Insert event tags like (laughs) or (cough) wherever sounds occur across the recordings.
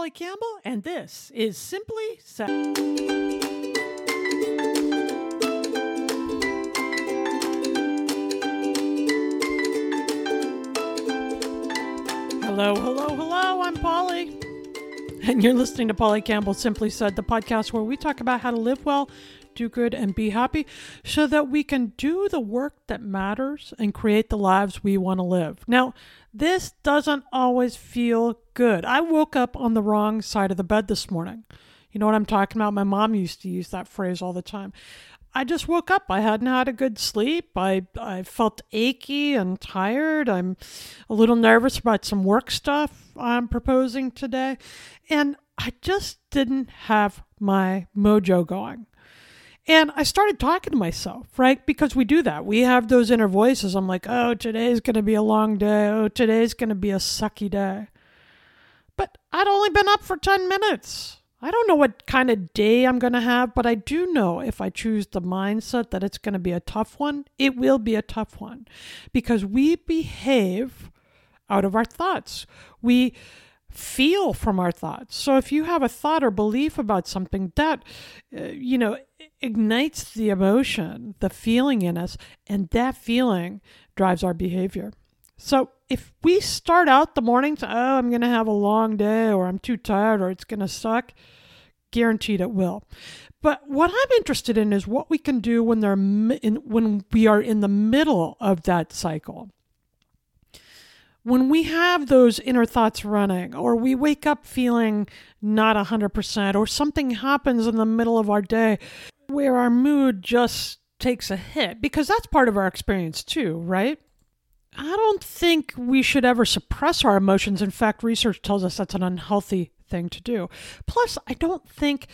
Polly Campbell, and this is Simply Said. Hello, hello, hello. I'm Polly. And you're listening to Polly Campbell Simply Said, the podcast where we talk about how to live well, do good, and be happy so that we can do the work that matters and create the lives we want to live. Now, this doesn't always feel good. I woke up on the wrong side of the bed this morning. You know what I'm talking about? My mom used to use that phrase all the time. I just woke up. I hadn't had a good sleep. I, I felt achy and tired. I'm a little nervous about some work stuff I'm proposing today. And I just didn't have my mojo going. And I started talking to myself, right? Because we do that. We have those inner voices. I'm like, oh, today's going to be a long day. Oh, today's going to be a sucky day. But I'd only been up for 10 minutes. I don't know what kind of day I'm going to have, but I do know if I choose the mindset that it's going to be a tough one, it will be a tough one because we behave out of our thoughts. We feel from our thoughts. So if you have a thought or belief about something that uh, you know ignites the emotion, the feeling in us, and that feeling drives our behavior. So if we start out the morning to, oh, I'm going to have a long day or I'm too tired or it's going to suck, guaranteed it will. But what I'm interested in is what we can do when they're in, when we are in the middle of that cycle. When we have those inner thoughts running, or we wake up feeling not 100%, or something happens in the middle of our day where our mood just takes a hit, because that's part of our experience too, right? I don't think we should ever suppress our emotions. In fact, research tells us that's an unhealthy thing to do. Plus, I don't think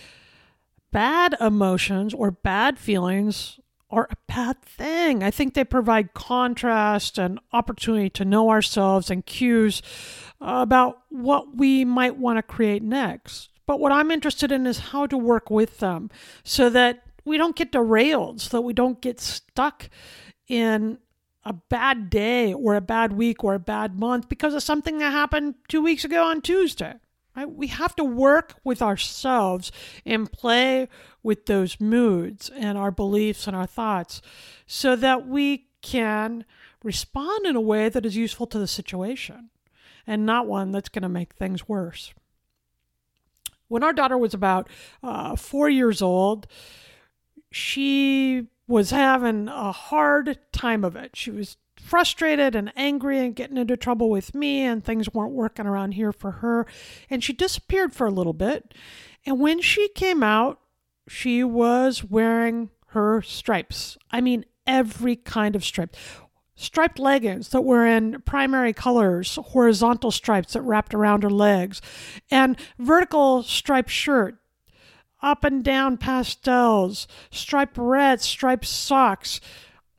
bad emotions or bad feelings are a bad thing. I think they provide contrast and opportunity to know ourselves and cues about what we might want to create next. But what I'm interested in is how to work with them so that we don't get derailed, so that we don't get stuck in a bad day or a bad week or a bad month because of something that happened two weeks ago on Tuesday. Right? We have to work with ourselves and play with those moods and our beliefs and our thoughts so that we can respond in a way that is useful to the situation and not one that's going to make things worse. When our daughter was about uh, four years old, she was having a hard time of it. She was frustrated and angry and getting into trouble with me, and things weren't working around here for her. And she disappeared for a little bit. And when she came out, she was wearing her stripes. I mean, every kind of stripe. Striped leggings that were in primary colors, horizontal stripes that wrapped around her legs, and vertical striped shirt up and down pastels, striped red, striped socks,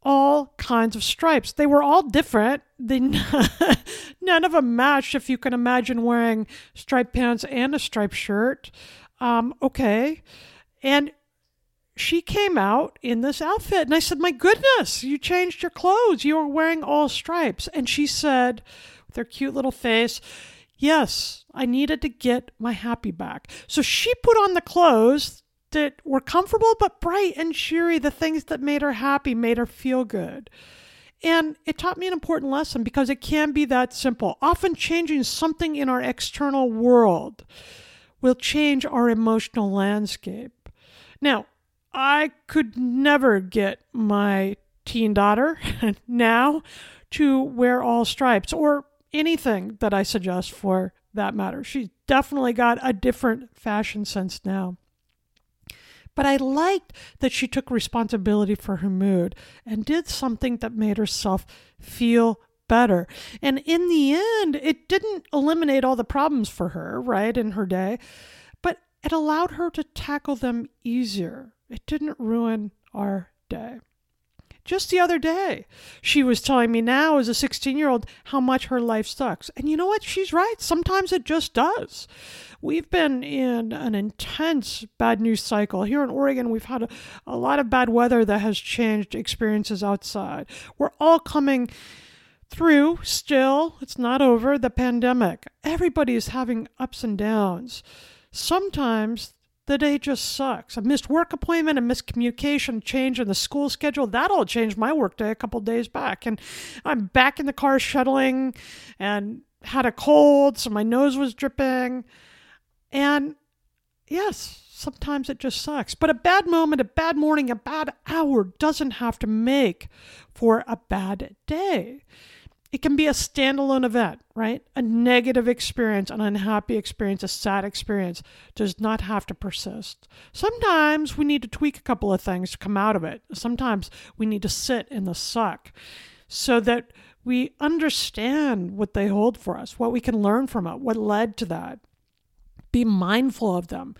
all kinds of stripes. They were all different. They (laughs) none of them matched. If you can imagine wearing striped pants and a striped shirt, um, okay. And she came out in this outfit, and I said, "My goodness, you changed your clothes. You were wearing all stripes." And she said, with her cute little face, Yes, I needed to get my happy back. So she put on the clothes were comfortable but bright and cheery, the things that made her happy, made her feel good. And it taught me an important lesson because it can be that simple. Often changing something in our external world will change our emotional landscape. Now, I could never get my teen daughter (laughs) now to wear all stripes or anything that I suggest for that matter. She's definitely got a different fashion sense now. But I liked that she took responsibility for her mood and did something that made herself feel better. And in the end, it didn't eliminate all the problems for her, right, in her day, but it allowed her to tackle them easier. It didn't ruin our day. Just the other day, she was telling me now, as a 16 year old, how much her life sucks. And you know what? She's right. Sometimes it just does. We've been in an intense bad news cycle. Here in Oregon, we've had a, a lot of bad weather that has changed experiences outside. We're all coming through still, it's not over, the pandemic. Everybody is having ups and downs. Sometimes the day just sucks. A missed work appointment, a miscommunication, change in the school schedule. That all changed my work day a couple days back. And I'm back in the car shuttling and had a cold, so my nose was dripping. And yes, sometimes it just sucks. But a bad moment, a bad morning, a bad hour doesn't have to make for a bad day it can be a standalone event, right? A negative experience, an unhappy experience, a sad experience does not have to persist. Sometimes we need to tweak a couple of things to come out of it. Sometimes we need to sit in the suck so that we understand what they hold for us, what we can learn from it, what led to that. Be mindful of them.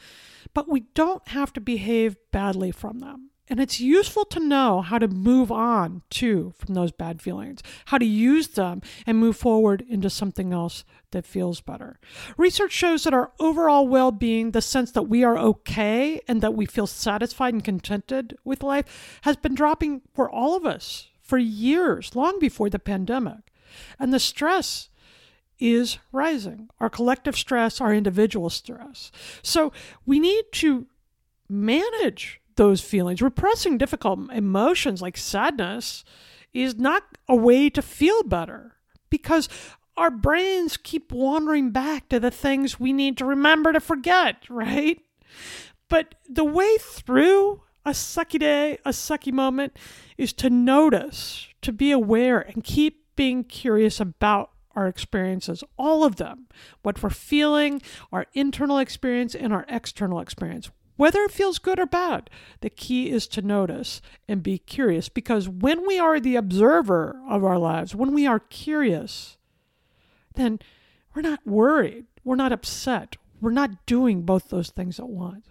But we don't have to behave badly from them. And it's useful to know how to move on too from those bad feelings, how to use them and move forward into something else that feels better. Research shows that our overall well being, the sense that we are okay and that we feel satisfied and contented with life, has been dropping for all of us for years, long before the pandemic. And the stress is rising our collective stress, our individual stress. So we need to manage those feelings. Repressing difficult emotions like sadness is not a way to feel better because our brains keep wandering back to the things we need to remember to forget, (laughs) right? But the way through a sucky day, a sucky moment, is to notice, to be aware, and keep being curious about our experiences, all of them, what we're feeling, our internal experience, and our external experience whether it feels good or bad. The key is to notice and be curious because when we are the observer of our lives, when we are curious, then we're not worried, we're not upset, we're not doing both those things at once.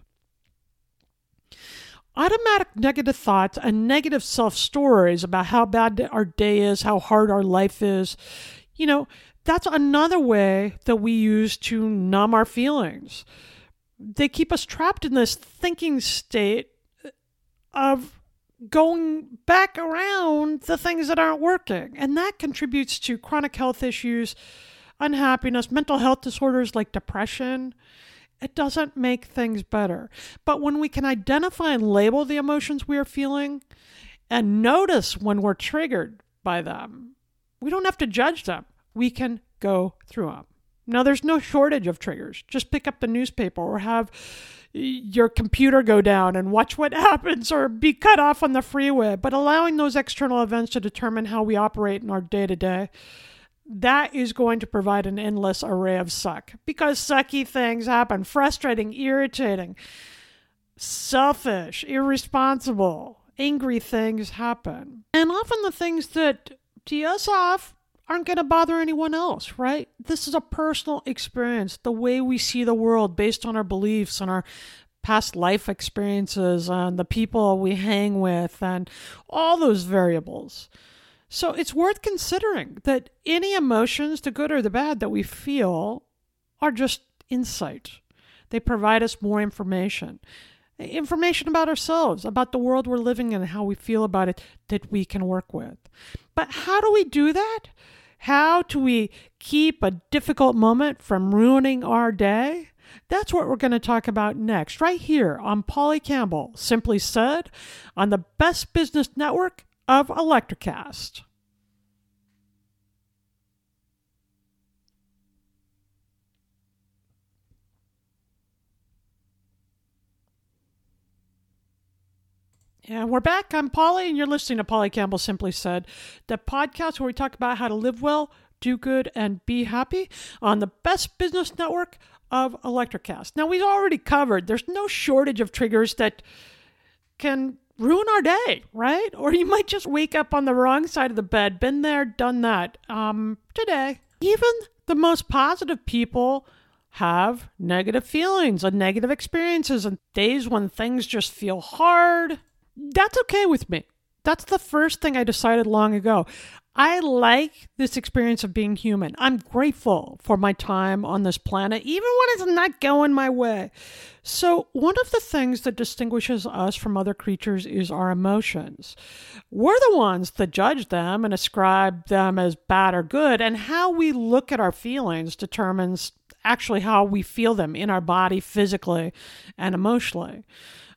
Automatic negative thoughts and negative self stories about how bad our day is, how hard our life is, you know, that's another way that we use to numb our feelings they keep us trapped in this thinking state of going back around the things that aren't working. And that contributes to chronic health issues, unhappiness, mental health disorders like depression. It doesn't make things better. But when we can identify and label the emotions we are feeling and notice when we're triggered by them, we don't have to judge them. We can go through them. Now, there's no shortage of triggers. Just pick up the newspaper or have your computer go down and watch what (laughs) happens or be cut off on the freeway. But allowing those external events to determine how we operate in our day to day, that is going to provide an endless array of suck because sucky things happen frustrating, irritating, selfish, irresponsible, angry things happen. And often the things that tee us off aren't going to bother anyone else, right? This is a personal experience, the way we see the world based on our beliefs and our past life experiences and the people we hang with and all those variables. So it's worth considering that any emotions, the good or the bad, that we feel are just insight. They provide us more information. Information about ourselves, about the world we're living in, how we feel about it that we can work with. But how do we do that? How do we keep a difficult moment from ruining our day? That's what we're going to talk about next, right here on Polly Campbell, simply said, on the best business network of Electricast. And we're back. I'm Polly, and you're listening to Polly Campbell Simply Said, the podcast where we talk about how to live well, do good, and be happy on the best business network of Electricast. Now, we've already covered there's no shortage of triggers that can ruin our day, right? Or you might just wake up on the wrong side of the bed. Been there, done that. Um, today, even the most positive people have negative feelings and negative experiences and days when things just feel hard that's okay with me. That's the first thing I decided long ago. I like this experience of being human. I'm grateful for my time on this planet, even when it's not going my way. So, one of the things that distinguishes us from other creatures is our emotions. We're the ones that judge them and ascribe them as bad or good, and how we look at our feelings determines actually how we feel them in our body physically and emotionally.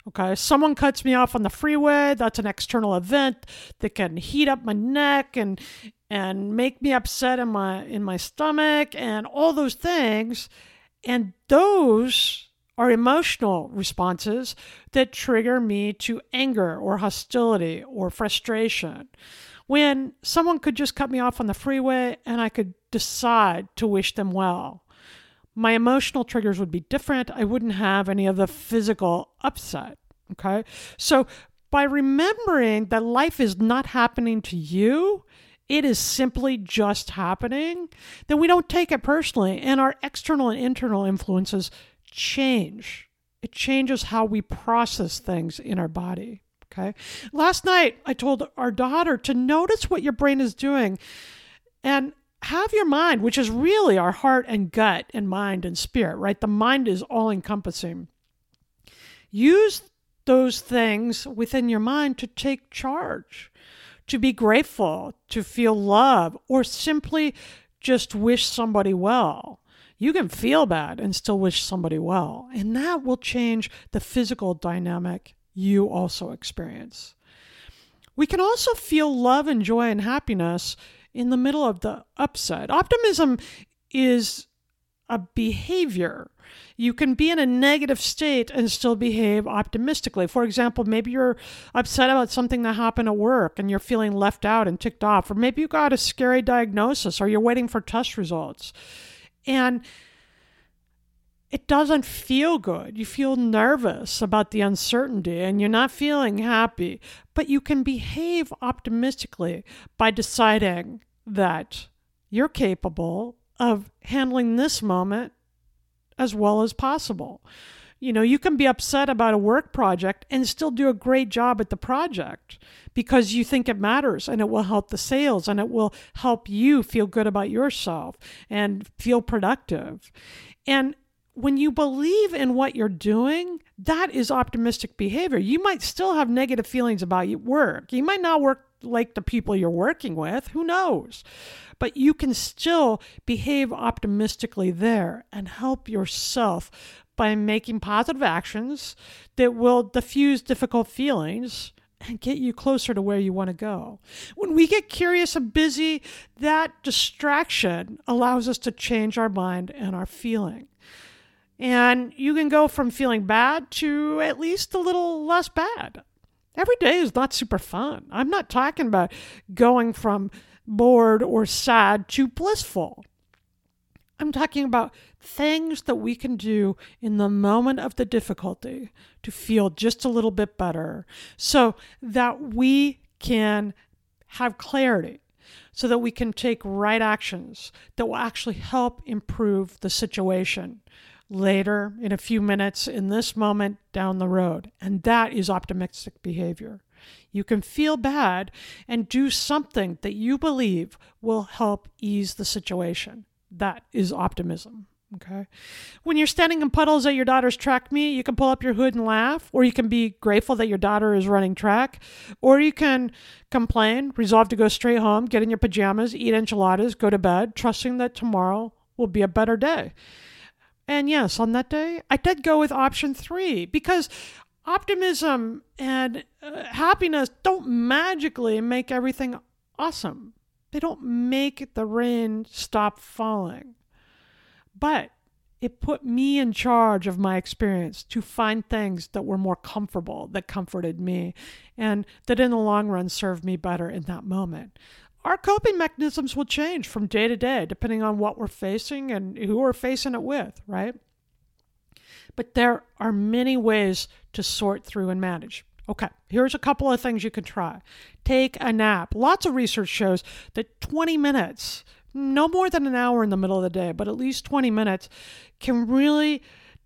Okay, someone cuts me off on the freeway. That's an external event that can heat up my neck and and make me upset in my in my stomach and all those things. And those are emotional responses that trigger me to anger or hostility or frustration. When someone could just cut me off on the freeway and I could decide to wish them well my emotional triggers would be different. I wouldn't have any of the physical upset. Okay. So by remembering that life is not happening to you, it is simply just happening, then we don't take it personally. And our external and internal influences change. It changes how we process things in our body. Okay. Last night, I told our daughter to notice what your brain is doing. And have your mind, which is really our heart and gut and mind and spirit, right? The mind is all encompassing. Use those things within your mind to take charge, to be grateful, to feel love, or simply just wish somebody well. You can feel bad and still wish somebody well, and that will change the physical dynamic you also experience. We can also feel love and joy and happiness in the middle of the upside. Optimism is a behavior. You can be in a negative state and still behave optimistically. For example, maybe you're upset about something that happened at work and you're feeling left out and ticked off, or maybe you got a scary diagnosis or you're waiting for test results. And it doesn't feel good. You feel nervous about the uncertainty and you're not feeling happy, but you can behave optimistically by deciding that you're capable of handling this moment as well as possible. You know, you can be upset about a work project and still do a great job at the project because you think it matters and it will help the sales and it will help you feel good about yourself and feel productive. And when you believe in what you're doing, that is optimistic behavior. You might still have negative feelings about your work. You might not work like the people you're working with. Who knows? But you can still behave optimistically there and help yourself by making positive actions that will diffuse difficult feelings and get you closer to where you want to go. When we get curious and busy, that distraction allows us to change our mind and our feeling. And you can go from feeling bad to at least a little less bad. Every day is not super fun. I'm not talking about going from bored or sad to blissful. I'm talking about things that we can do in the moment of the difficulty to feel just a little bit better so that we can have clarity, so that we can take right actions that will actually help improve the situation later, in a few minutes, in this moment, down the road. And that is optimistic behavior. You can feel bad and do something that you believe will help ease the situation. That is optimism. Okay. When you're standing in puddles at your daughter's track meet, you can pull up your hood and laugh, or you can be grateful that your daughter is running track, or you can complain, resolve to go straight home, get in your pajamas, eat enchiladas, go to bed, trusting that tomorrow will be a better day. And yes, on that day, I did go with option three because optimism and uh, happiness don't magically make everything awesome. They don't make the rain stop falling. But it put me in charge of my experience to find things that were more comfortable, that comforted me, and that in the long run served me better in that moment our coping mechanisms will change from day to day depending on what we're facing and who we're facing it with, right? But there are many ways to sort through and manage. Okay, here's a couple of things you can try. Take a nap. Lots of research shows that 20 minutes, no more than an hour in the middle of the day, but at least 20 minutes, can really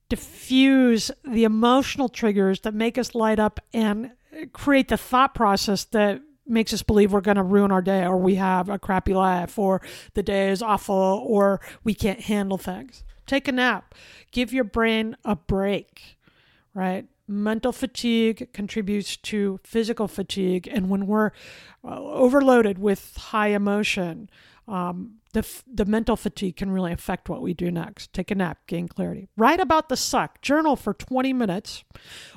diffuse the emotional triggers that make us light up and create the thought process that makes us believe we're going to ruin our day or we have a crappy life or the day is awful or we can't handle things. Take a nap. Give your brain a break, right? Mental fatigue contributes to physical fatigue. And when we're uh, overloaded with high emotion, um, the, the mental fatigue can really affect what we do next. Take a nap, gain clarity. Write about the suck, journal for 20 minutes,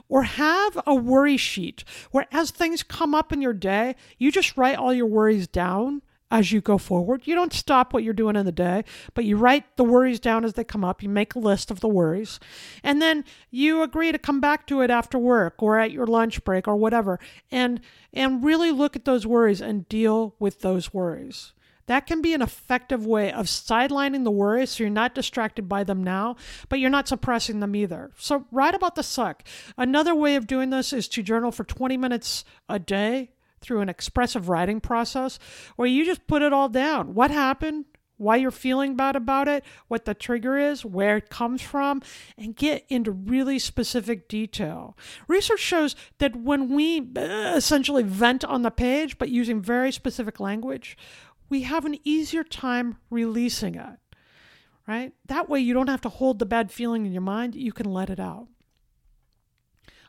or have a worry sheet where as things come up in your day, you just write all your worries down as you go forward. You don't stop what you're doing in the day, but you write the worries down as they come up. You make a list of the worries, and then you agree to come back to it after work or at your lunch break or whatever, and and really look at those worries and deal with those worries. That can be an effective way of sidelining the worries so you're not distracted by them now, but you're not suppressing them either. So, write about the suck. Another way of doing this is to journal for 20 minutes a day through an expressive writing process where you just put it all down. What happened? Why you're feeling bad about it, what the trigger is, where it comes from, and get into really specific detail. Research shows that when we uh, essentially vent on the page, but using very specific language, we have an easier time releasing it, right? That way you don't have to hold the bad feeling in your mind, you can let it out.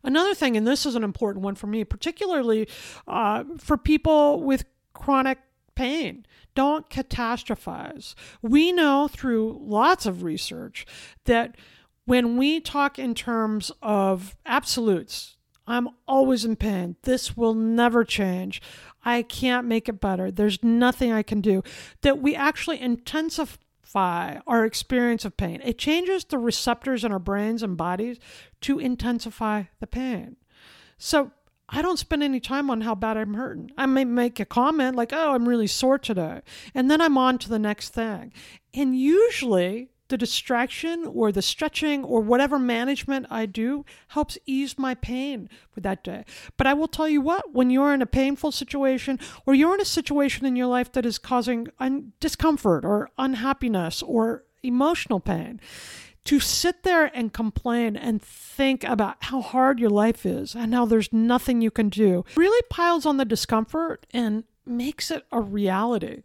Another thing, and this is an important one for me, particularly uh, for people with chronic pain. Don't catastrophize. We know through lots of research that when we talk in terms of absolutes, I'm always in pain. This will never change. I can't make it better. There's nothing I can do. That we actually intensify our experience of pain. It changes the receptors in our brains and bodies to intensify the pain. So I don't spend any time on how bad I'm hurting. I may make a comment like, oh, I'm really sore today. And then I'm on to the next thing. And usually the distraction or the stretching or whatever management I do helps ease my pain for that day. But I will tell you what, when you're in a painful situation or you're in a situation in your life that is causing un- discomfort or unhappiness or emotional pain, to sit there and complain and think about how hard your life is and how there's nothing you can do really piles on the discomfort and makes it a reality.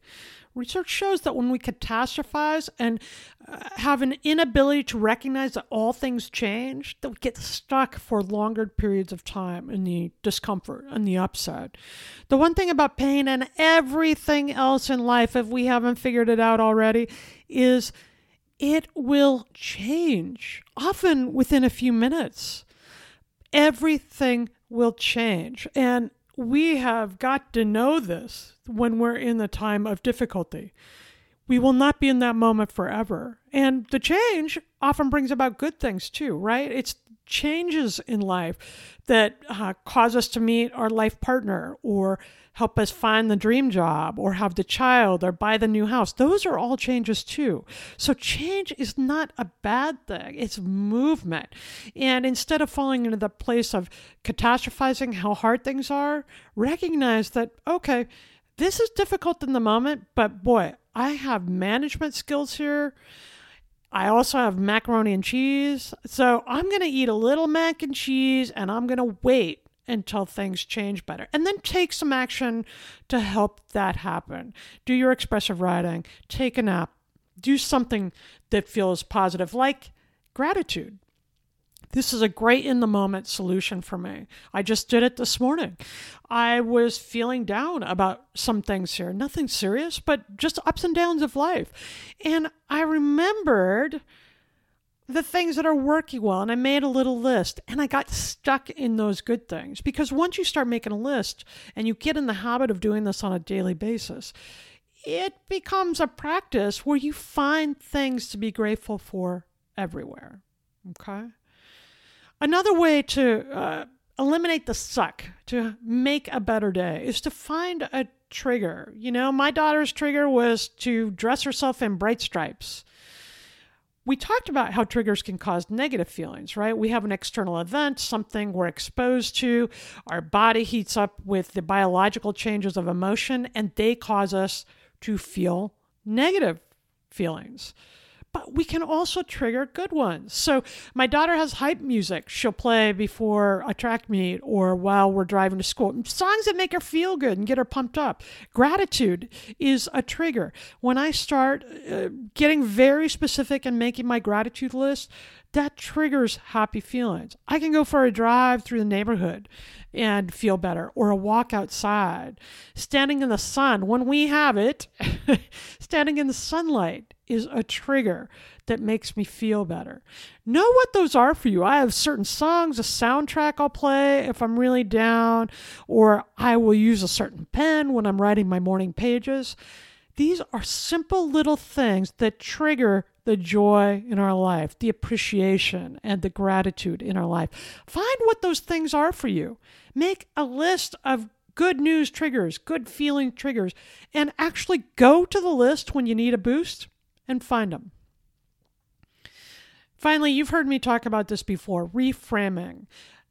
Research shows that when we catastrophize and uh, have an inability to recognize that all things change, that we get stuck for longer periods of time in the discomfort and the upset. The one thing about pain and everything else in life, if we haven't figured it out already, is it will change, often within a few minutes. Everything will change. And we have got to know this when we're in the time of difficulty. We will not be in that moment forever. And the change often brings about good things too, right? It's changes in life that uh, cause us to meet our life partner or help us find the dream job or have the child or buy the new house. Those are all changes too. So change is not a bad thing, it's movement. And instead of falling into the place of catastrophizing how hard things are, recognize that, okay, this is difficult in the moment, but boy, I have management skills here. I also have macaroni and cheese. So I'm going to eat a little mac and cheese and I'm going to wait until things change better. And then take some action to help that happen. Do your expressive writing, take a nap, do something that feels positive, like gratitude. This is a great in the moment solution for me. I just did it this morning. I was feeling down about some things here, nothing serious, but just ups and downs of life. And I remembered the things that are working well and I made a little list and I got stuck in those good things because once you start making a list and you get in the habit of doing this on a daily basis it becomes a practice where you find things to be grateful for everywhere okay another way to uh, eliminate the suck to make a better day is to find a trigger you know my daughter's trigger was to dress herself in bright stripes we talked about how triggers can cause negative feelings, right? We have an external event, something we're exposed to, our body heats up with the biological changes of emotion, and they cause us to feel negative feelings. But we can also trigger good ones. So my daughter has hype music she'll play before a track meet or while we're driving to school. Songs that make her feel good and get her pumped up. Gratitude is a trigger. When I start uh, getting very specific and making my gratitude list, that triggers happy feelings. I can go for a drive through the neighborhood and feel better, or a walk outside. Standing in the sun, when we have it, (laughs) standing in the sunlight is a trigger that makes me feel better. Know what those are for you. I have certain songs, a soundtrack I'll play if I'm really down, or I will use a certain pen when I'm writing my morning pages. These are simple little things that trigger the joy in our life, the appreciation and the gratitude in our life. Find what those things are for you. Make a list of good news triggers, good feeling triggers, and actually go to the list when you need a boost and find them. Finally, you've heard me talk about this before reframing.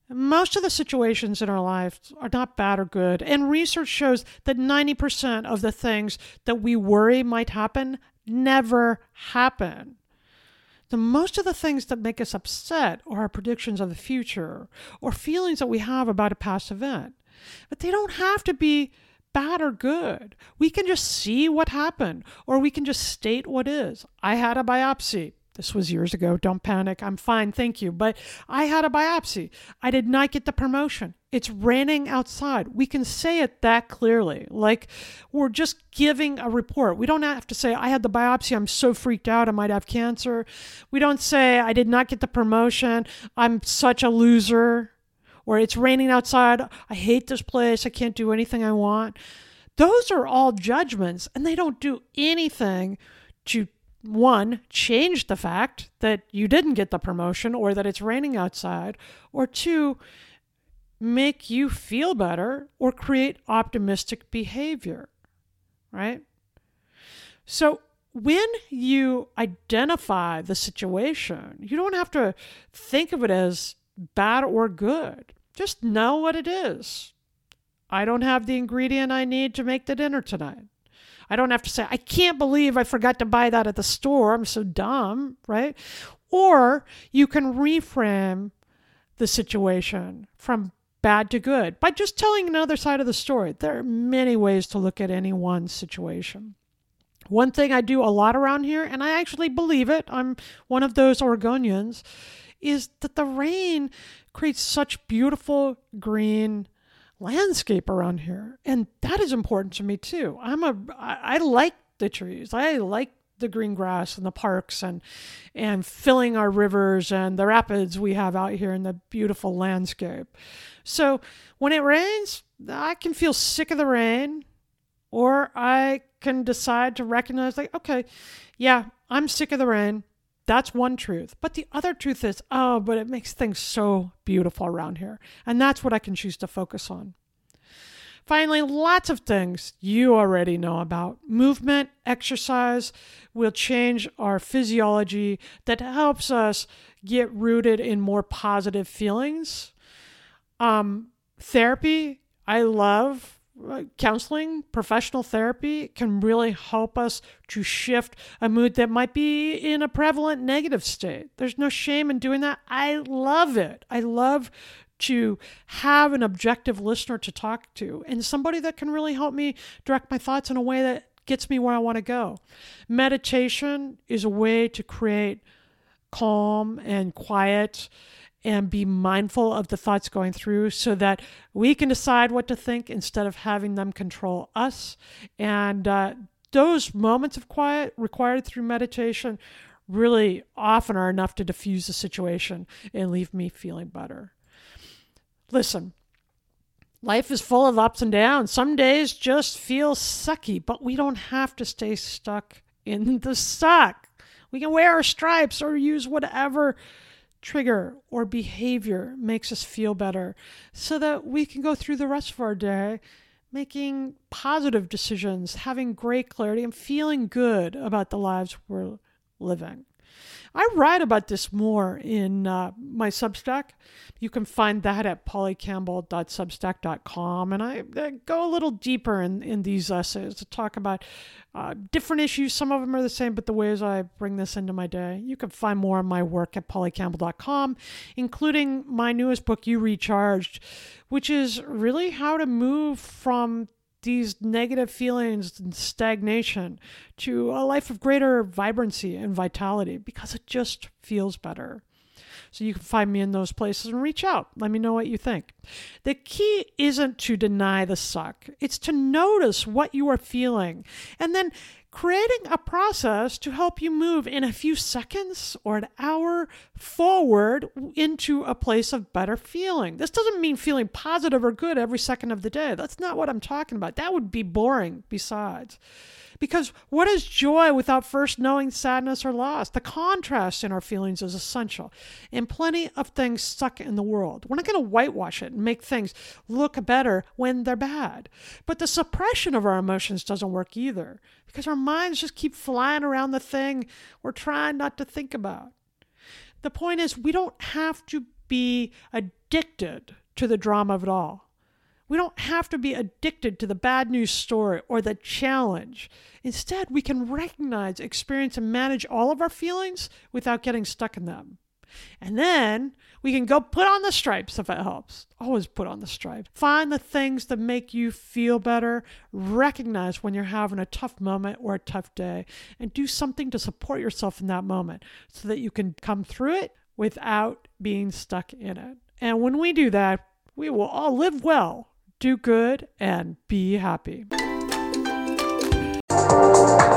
Most of the situations in our lives are not bad or good, and research shows that 90% of the things that we worry might happen never happen. The most of the things that make us upset are our predictions of the future or feelings that we have about a past event. But they don't have to be bad or good. We can just see what happened or we can just state what is. I had a biopsy. This was years ago. Don't panic. I'm fine. Thank you. But I had a biopsy. I did not get the promotion. It's raining outside. We can say it that clearly. Like we're just giving a report. We don't have to say, I had the biopsy. I'm so freaked out. I might have cancer. We don't say, I did not get the promotion. I'm such a loser. Or it's raining outside. I hate this place. I can't do anything I want. Those are all judgments, and they don't do anything to one, change the fact that you didn't get the promotion or that it's raining outside, or two, make you feel better or create optimistic behavior, right? So, when you identify the situation, you don't have to think of it as bad or good. Just know what it is. I don't have the ingredient I need to make the dinner tonight. I don't have to say, I can't believe I forgot to buy that at the store. I'm so dumb, right? Or you can reframe the situation from bad to good by just telling another side of the story. There are many ways to look at any one situation. One thing I do a lot around here, and I actually believe it, I'm one of those Oregonians, is that the rain creates such beautiful green landscape around here. And that is important to me too. I'm a I, like the trees. I like the green grass and the parks and and filling our rivers and the rapids we have out here in the beautiful landscape. So when it rains, I can feel sick of the rain or I can decide to recognize like okay, yeah, I'm sick of the rain. That's one truth. But the other truth is, oh, but it makes things so beautiful around here. And that's what I can choose to focus on. Finally, lots of things you already know about. Movement, exercise will change our physiology that helps us get rooted in more positive feelings. Um, therapy, I love Uh, counseling, professional therapy can really help us to shift a mood that might be in a prevalent negative state. There's no shame in doing that. I love it. I love to have an objective listener to talk to and somebody that can really help me direct my thoughts in a way that gets me where I want to go. Meditation is a way to create calm and quiet and be mindful of the thoughts going through so that we can decide what to think instead of having them control us. And uh, those moments of quiet required through meditation really often are enough to diffuse the situation and leave me feeling better. Listen, life is full of ups and downs. Some days just feel sucky, but we don't have to stay stuck in the suck. We can wear our stripes or use whatever trigger or behavior makes us feel better so that we can go through the rest of our day making positive decisions, having great clarity, and feeling good about the lives we're living. I write about this more in uh, my Substack. You can find that at pollycampbell.substack.com. And I, I, go a little deeper in, in these essays to talk about uh, different issues. Some of them are the same, but the ways I bring this into my day. You can find more of my work at pollycampbell.com, including my newest book, You Recharged, which is really how to move from these negative feelings and stagnation to a life of greater vibrancy and vitality because it just feels better. So you can find me in those places and reach out. Let me know what you think. The key isn't to deny the suck, it's to notice what you are feeling and then creating a process to help you move in a few seconds or an hour forward into a place of better feeling. This doesn't mean feeling positive or good every second of the day. That's not what I'm talking about. That would be boring, besides. Because what is joy without first knowing sadness or loss? The contrast in our feelings is essential. And plenty of things suck in the world. We're not going to whitewash it and make things look better when they're bad. But the suppression of our emotions doesn't work either because our minds just keep flying around the thing we're trying not to think about. The point is, we don't have to be addicted to the drama of it all. We don't have to be addicted to the bad news story or the challenge. Instead, we can recognize, experience, and manage all of our feelings without getting stuck in them. And then we can go put on the stripes if it helps. Always put on the stripes. Find the things that make you feel better. Recognize when you're having a tough moment or a tough day and do something to support yourself in that moment so that you can come through it without being stuck in it. And when we do that, we will all live well do good, and be happy.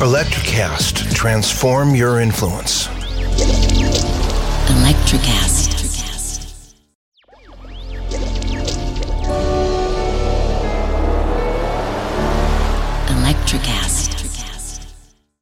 Electricast. Transform your influence. Electricast. Electricast.